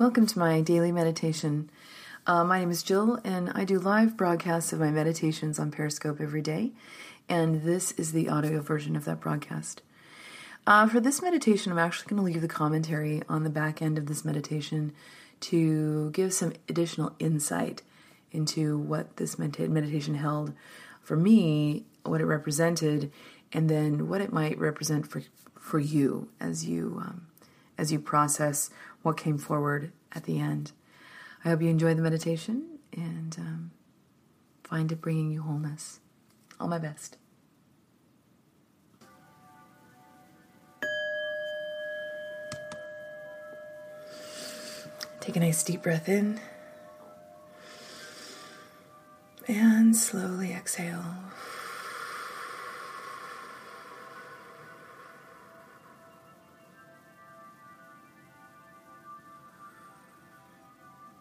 Welcome to my daily meditation. Uh, my name is Jill, and I do live broadcasts of my meditations on Periscope every day, and this is the audio version of that broadcast. Uh, for this meditation, I'm actually going to leave the commentary on the back end of this meditation to give some additional insight into what this meditation held for me, what it represented, and then what it might represent for for you as you um, as you process what came forward at the end. I hope you enjoy the meditation and um, find it bringing you wholeness. All my best. Take a nice deep breath in and slowly exhale.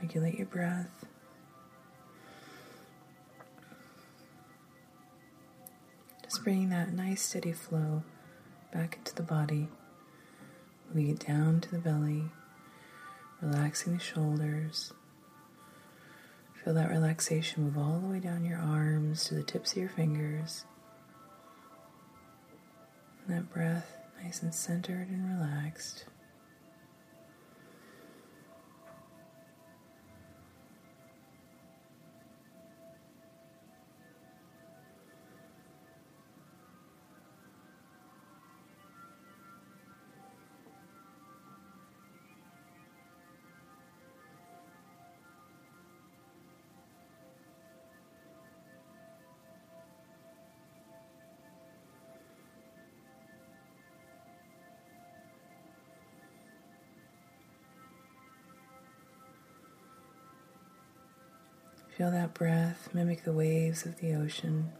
Regulate your breath. Just bringing that nice steady flow back into the body. Moving it down to the belly, relaxing the shoulders. Feel that relaxation move all the way down your arms to the tips of your fingers. And that breath nice and centered and relaxed. Feel that breath mimic the waves of the ocean.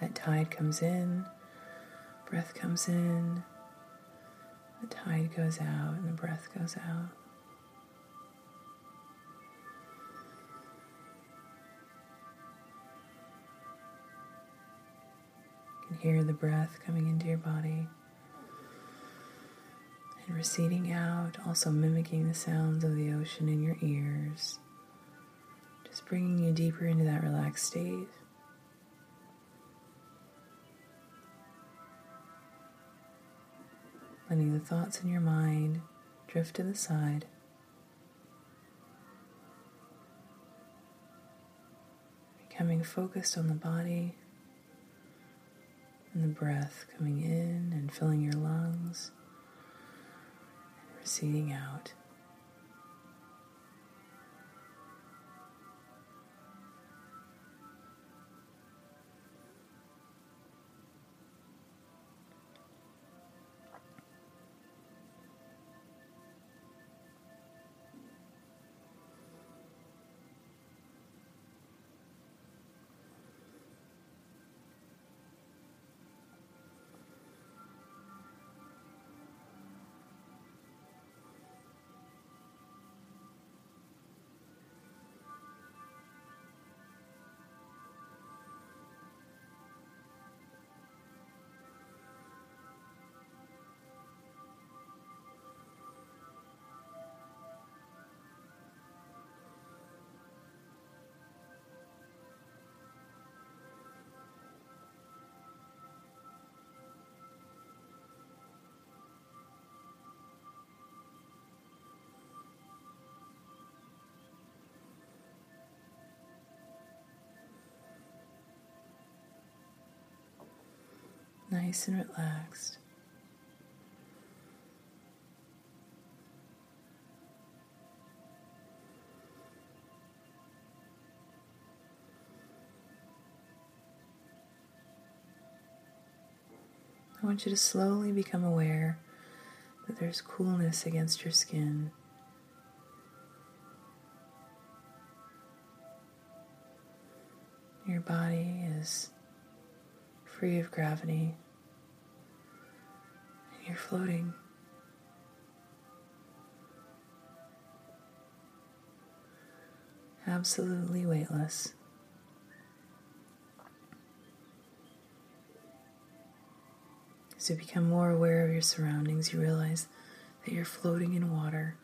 That tide comes in, breath comes in, the tide goes out, and the breath goes out. You can hear the breath coming into your body and receding out, also mimicking the sounds of the ocean in your ears. Just bringing you deeper into that relaxed state. Letting the thoughts in your mind drift to the side. Becoming focused on the body and the breath coming in and filling your lungs and receding out. Nice and relaxed. I want you to slowly become aware that there's coolness against your skin. Your body is free of gravity, you're floating. Absolutely weightless. As you become more aware of your surroundings, you realize that you're floating in water.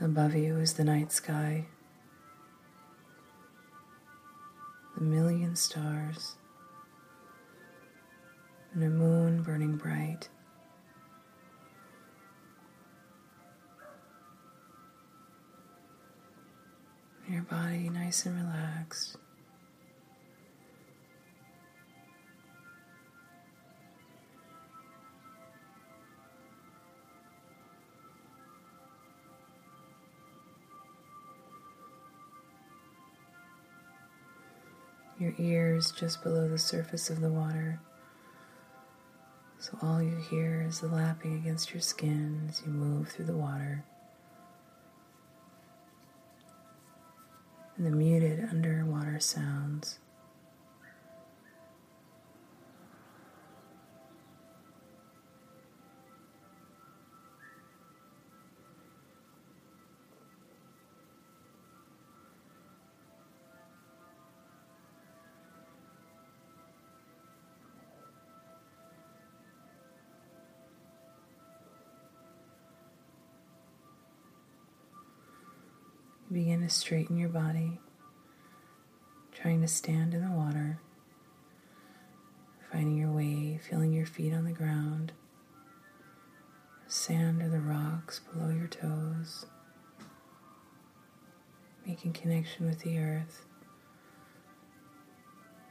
Above you is the night sky, the million stars, and a moon burning bright. Your body nice and relaxed. Your ears just below the surface of the water. So all you hear is the lapping against your skin as you move through the water. And the muted underwater sounds. Straighten your body, trying to stand in the water, finding your way, feeling your feet on the ground, sand or the rocks below your toes, making connection with the earth.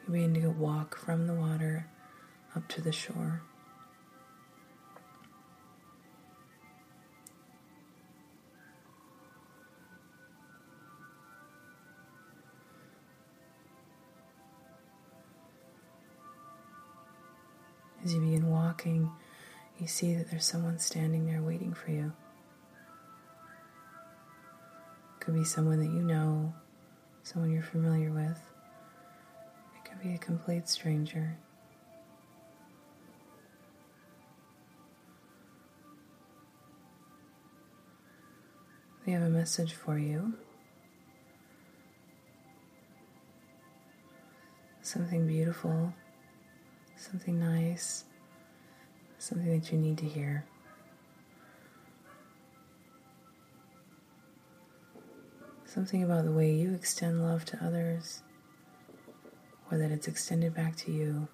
You begin to walk from the water up to the shore. As you begin walking, you see that there's someone standing there waiting for you. It could be someone that you know, someone you're familiar with. It could be a complete stranger. They have a message for you. Something beautiful something nice, something that you need to hear. Something about the way you extend love to others, or that it's extended back to you.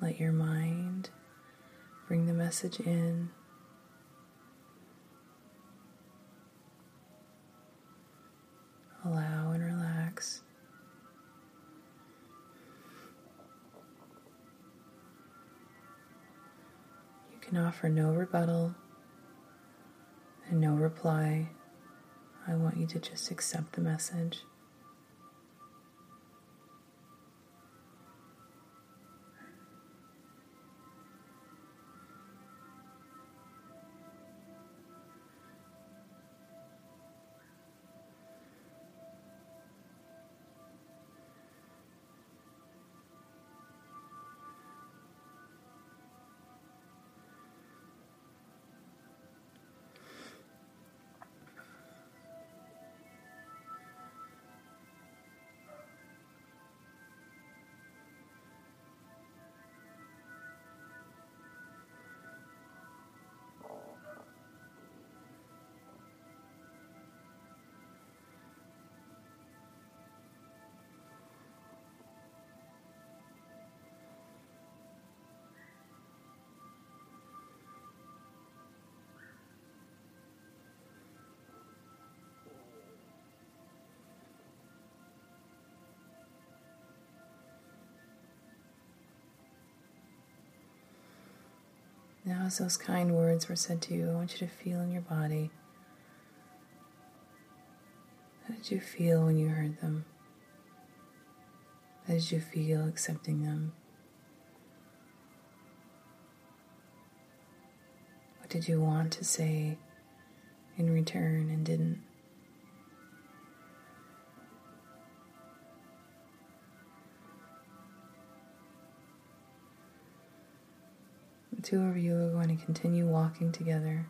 Let your mind bring the message in. Allow and relax. You can offer no rebuttal and no reply. I want you to just accept the message. As those kind words were said to you, I want you to feel in your body. How did you feel when you heard them? How did you feel accepting them? What did you want to say in return and didn't? The two of you are going to continue walking together.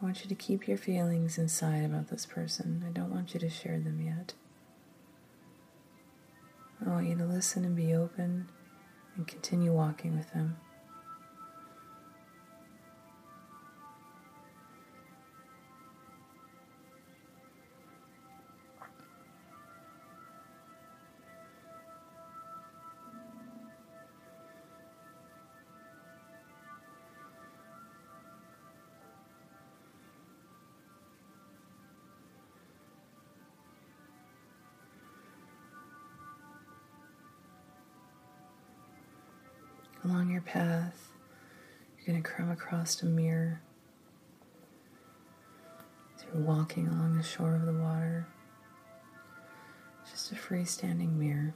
I want you to keep your feelings inside about this person. I don't want you to share them yet. I want you to listen and be open and continue walking with them. Along your path, you're going to come across a mirror. As you're walking along the shore of the water, just a freestanding mirror.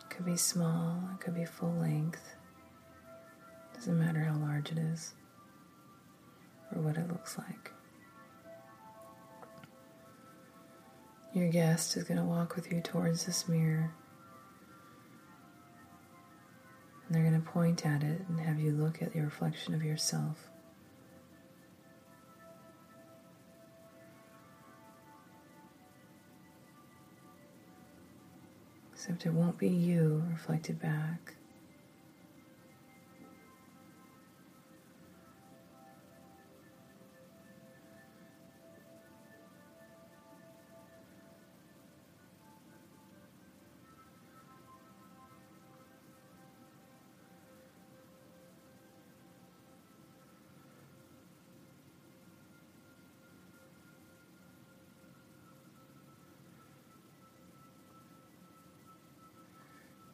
It could be small, it could be full length. Doesn't matter how large it is or what it looks like. Your guest is going to walk with you towards this mirror. And they're going to point at it and have you look at the reflection of yourself. Except it won't be you reflected back.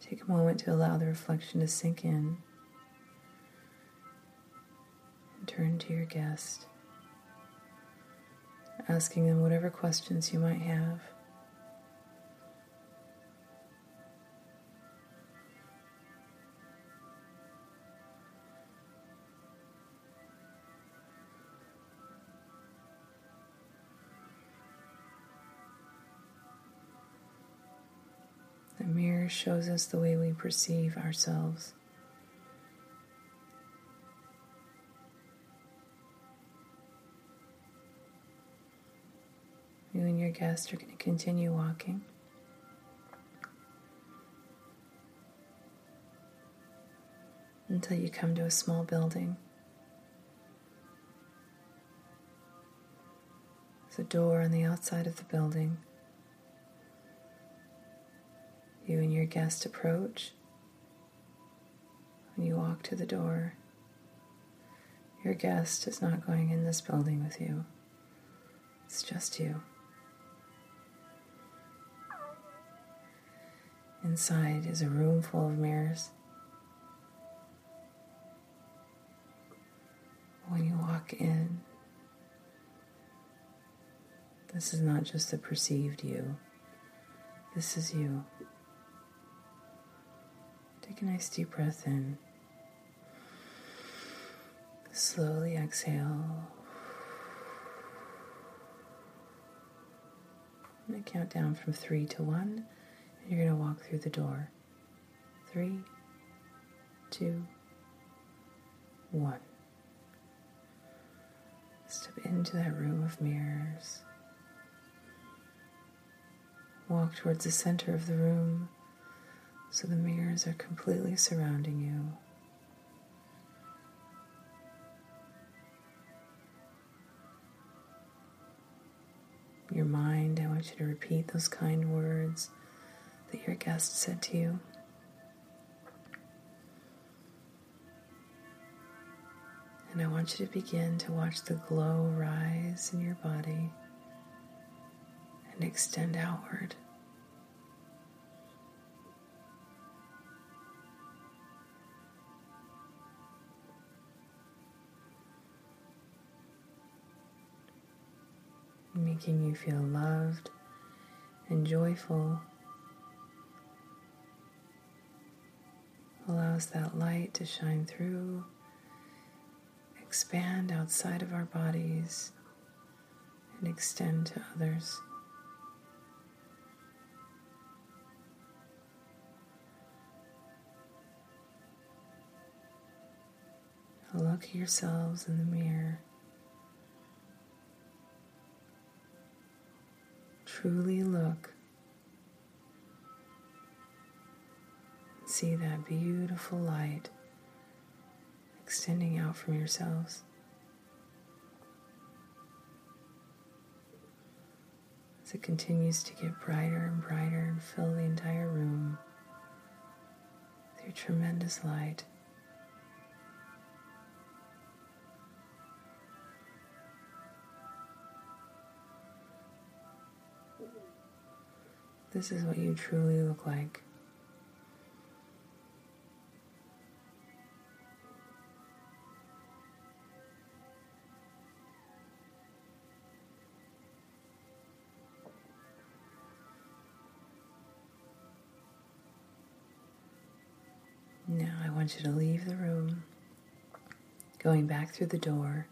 Take a moment to allow the reflection to sink in and turn to your guest, asking them whatever questions you might have. Shows us the way we perceive ourselves. You and your guest are going to continue walking. Until you come to a small building. There's a door on the outside of the building. You and your guest approach. When you walk to the door, your guest is not going in this building with you, it's just you. Inside is a room full of mirrors. When you walk in, this is not just the perceived you, this is you. Take a nice deep breath in. Slowly exhale. I'm going to count down from three to one, and you're going to walk through the door. Three, two, one. Step into that room of mirrors. Walk towards the center of the room so the mirrors are completely surrounding you. Your mind, I want you to repeat those kind words that your guest said to you. And I want you to begin to watch the glow rise in your body and extend outward. Making you feel loved and joyful allows that light to shine through, expand outside of our bodies, and extend to others. Look yourselves in the mirror. Truly look. See that beautiful light extending out from yourselves. As it continues to get brighter and brighter and fill the entire room with your tremendous light. This is what you truly look like. Now I want you to leave the room, going back through the door.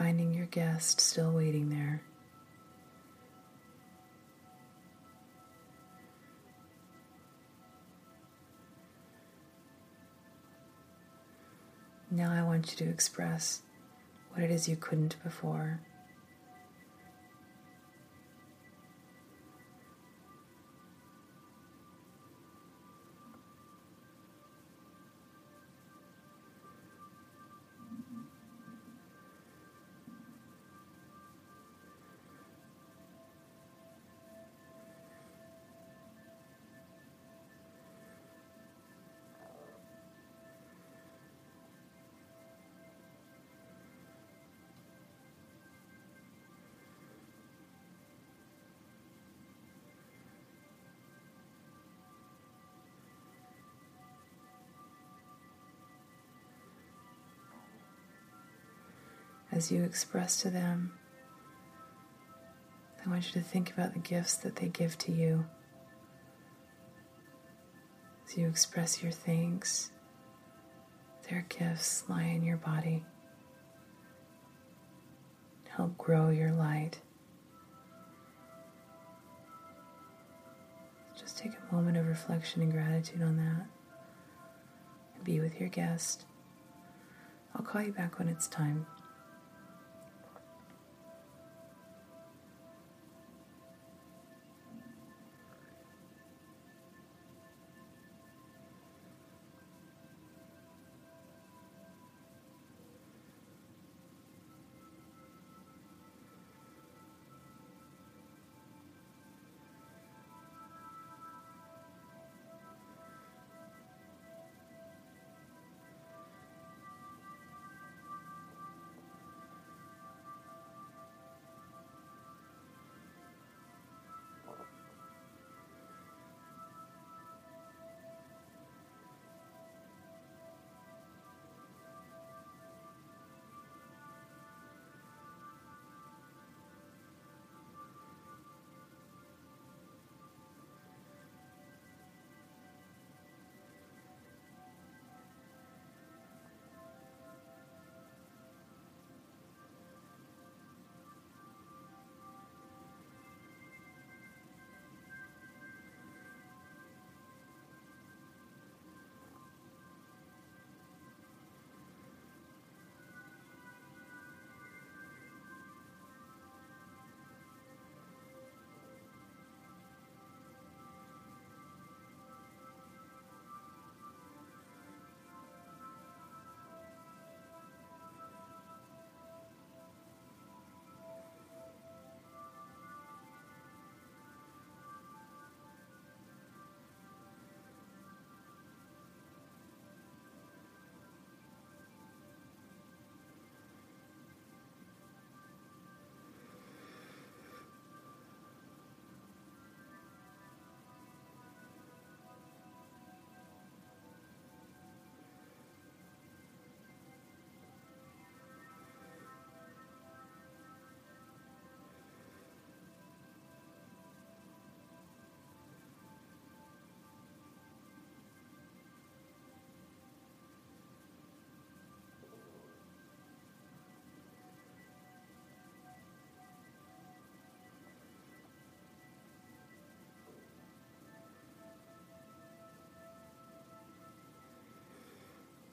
Finding your guest still waiting there. Now I want you to express what it is you couldn't before. As you express to them, I want you to think about the gifts that they give to you. As you express your thanks, their gifts lie in your body. Help grow your light. Just take a moment of reflection and gratitude on that. And be with your guest. I'll call you back when it's time.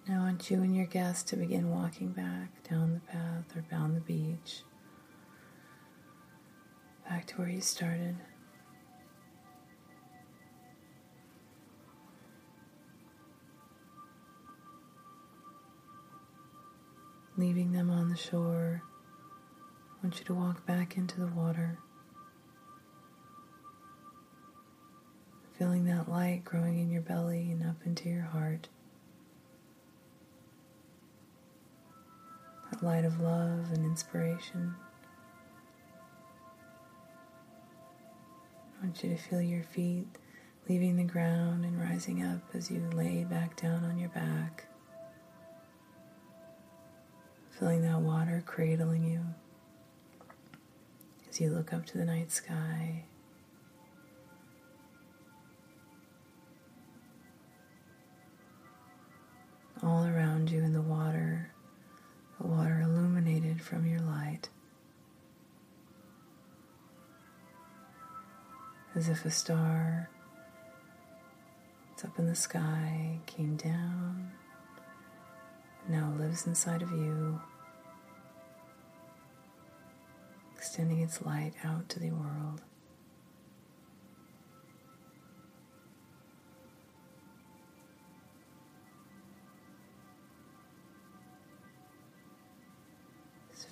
Now, I want you and your guest to begin walking back down the path or down the beach, back to where you started. Leaving them on the shore, I want you to walk back into the water. Feeling that light growing in your belly and up into your heart. That light of love and inspiration. I want you to feel your feet leaving the ground and rising up as you lay back down on your back. Feeling that water cradling you as you look up to the night sky. All around you in the water the water illuminated from your light, as if a star that's up in the sky came down, now lives inside of you, extending its light out to the world.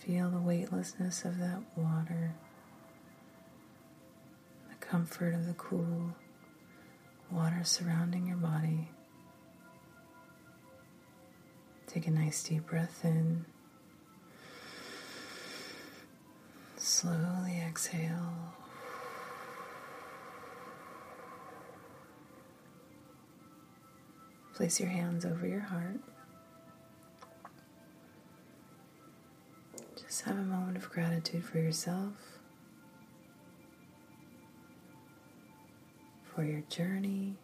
Feel the weightlessness of that water, the comfort of the cool water surrounding your body. Take a nice deep breath in. Slowly exhale. Place your hands over your heart. Just have a moment of gratitude for yourself, for your journey,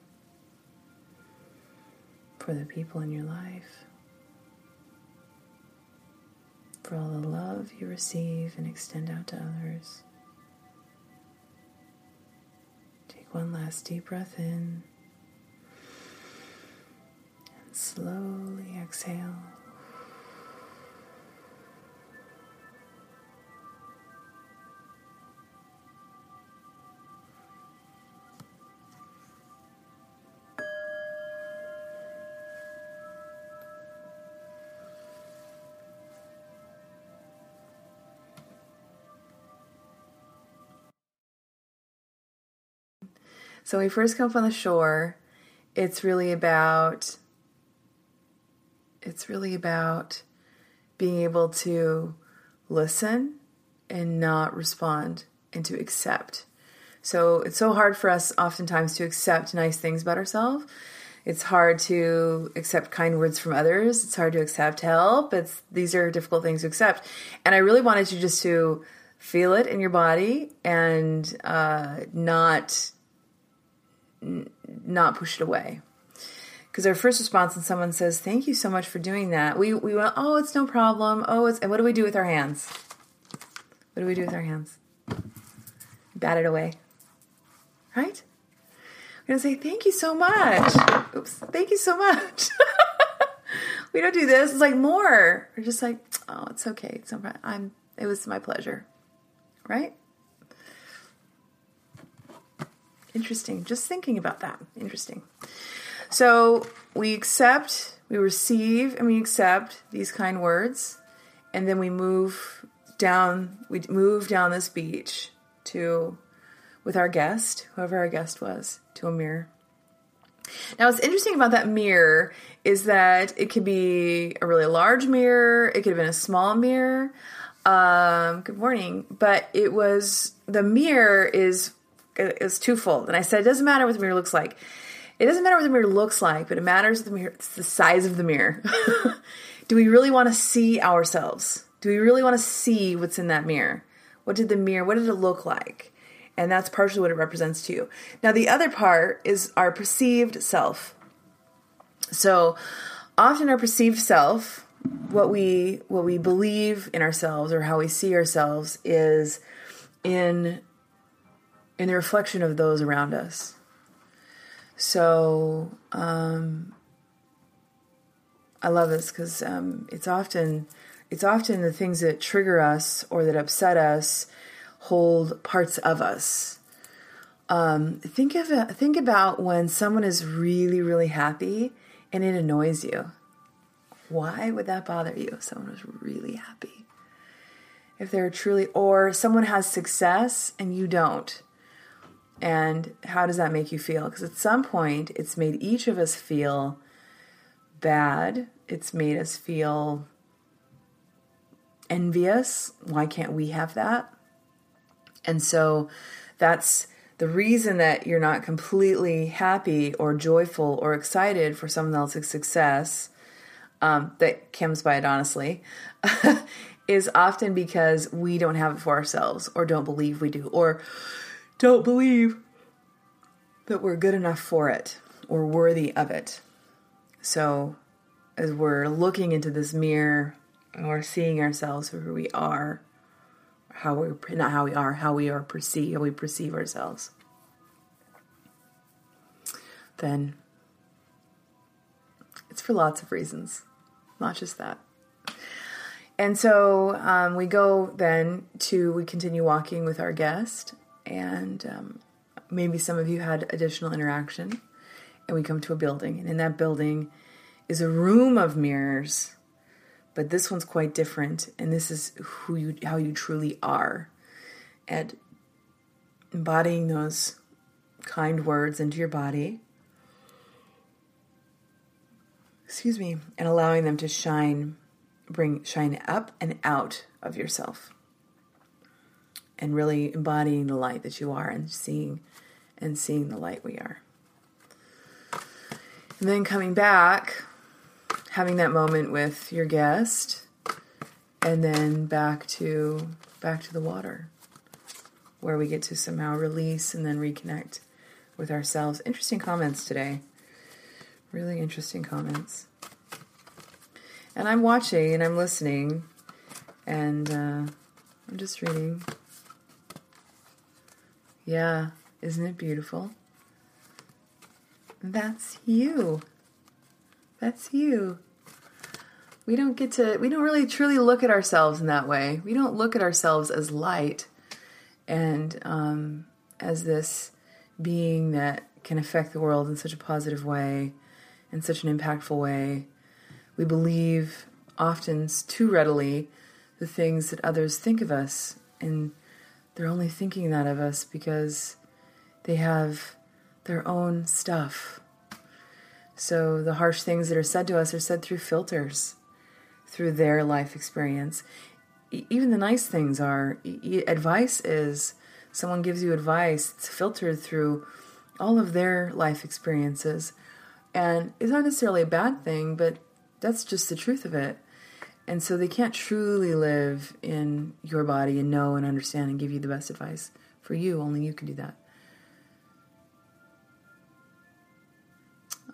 for the people in your life, for all the love you receive and extend out to others. Take one last deep breath in and slowly exhale. So when we first come up on the shore, it's really about it's really about being able to listen and not respond and to accept. So it's so hard for us oftentimes to accept nice things about ourselves. It's hard to accept kind words from others. It's hard to accept help. It's these are difficult things to accept. And I really wanted you just to feel it in your body and uh, not not push it away. Because our first response when someone says, Thank you so much for doing that, we, we went, Oh, it's no problem. Oh, it's, and what do we do with our hands? What do we do with our hands? Bat it away. Right? We're to say, Thank you so much. Oops. Thank you so much. we don't do this. It's like more. We're just like, Oh, it's okay. It's no problem. I'm, it was my pleasure. Right? Interesting. Just thinking about that. Interesting. So we accept, we receive, and we accept these kind words, and then we move down. We move down this beach to, with our guest, whoever our guest was, to a mirror. Now, what's interesting about that mirror is that it could be a really large mirror. It could have been a small mirror. Um, good morning. But it was the mirror is it was twofold. And I said, it doesn't matter what the mirror looks like. It doesn't matter what the mirror looks like, but it matters the mirror. It's the size of the mirror. Do we really want to see ourselves? Do we really want to see what's in that mirror? What did the mirror? What did it look like? And that's partially what it represents to you. Now, the other part is our perceived self. So, often our perceived self, what we what we believe in ourselves or how we see ourselves, is in in the reflection of those around us. So, um, I love this because um, it's often it's often the things that trigger us or that upset us hold parts of us. Um, think of think about when someone is really really happy and it annoys you. Why would that bother you if someone was really happy? If they're truly, or someone has success and you don't. And how does that make you feel? Because at some point, it's made each of us feel bad. It's made us feel envious. Why can't we have that? And so that's the reason that you're not completely happy or joyful or excited for someone else's success um, that comes by it honestly is often because we don't have it for ourselves or don't believe we do or don't believe that we're good enough for it or worthy of it. So, as we're looking into this mirror or seeing ourselves for who we are, how we not how we are, how we are perceived, how we perceive ourselves, then it's for lots of reasons, not just that. And so um, we go then to we continue walking with our guest, and um, maybe some of you had additional interaction, and we come to a building, and in that building is a room of mirrors, but this one's quite different, and this is who you how you truly are, and embodying those kind words into your body. Excuse me, and allowing them to shine, bring shine up and out of yourself and really embodying the light that you are and seeing and seeing the light we are. And then coming back, having that moment with your guest, and then back to back to the water, where we get to somehow release and then reconnect with ourselves. Interesting comments today. Really interesting comments. And I'm watching and I'm listening, and uh, I'm just reading. Yeah, isn't it beautiful? That's you. That's you. We don't get to, we don't really truly look at ourselves in that way. We don't look at ourselves as light and um, as this being that can affect the world in such a positive way, in such an impactful way. We believe often too readily the things that others think of us, and they're only thinking that of us because they have their own stuff. So the harsh things that are said to us are said through filters, through their life experience. Even the nice things are. Advice is someone gives you advice, it's filtered through all of their life experiences. And it's not necessarily a bad thing, but that's just the truth of it. And so they can't truly live in your body and know and understand and give you the best advice for you. Only you can do that.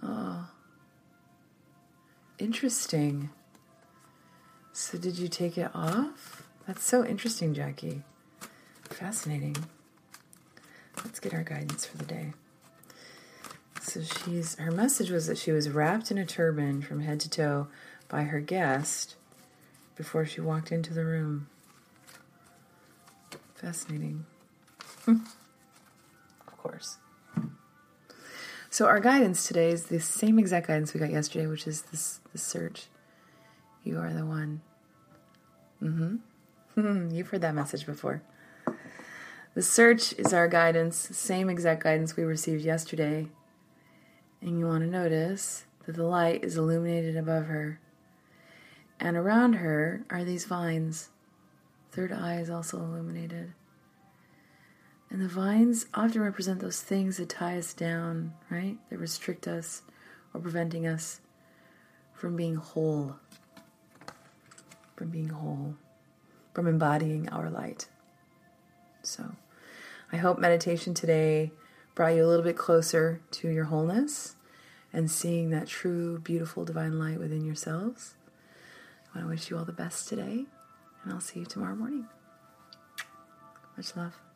Oh, interesting. So, did you take it off? That's so interesting, Jackie. Fascinating. Let's get our guidance for the day. So she's her message was that she was wrapped in a turban from head to toe by her guest before she walked into the room. Fascinating. of course. So our guidance today is the same exact guidance we got yesterday, which is this the search. You are the one. Mm-hmm. You've heard that message before. The search is our guidance, same exact guidance we received yesterday. And you want to notice that the light is illuminated above her. And around her are these vines. Third eye is also illuminated. And the vines often represent those things that tie us down, right? That restrict us or preventing us from being whole, from being whole, from embodying our light. So I hope meditation today brought you a little bit closer to your wholeness and seeing that true, beautiful, divine light within yourselves. I want to wish you all the best today, and I'll see you tomorrow morning. Much love.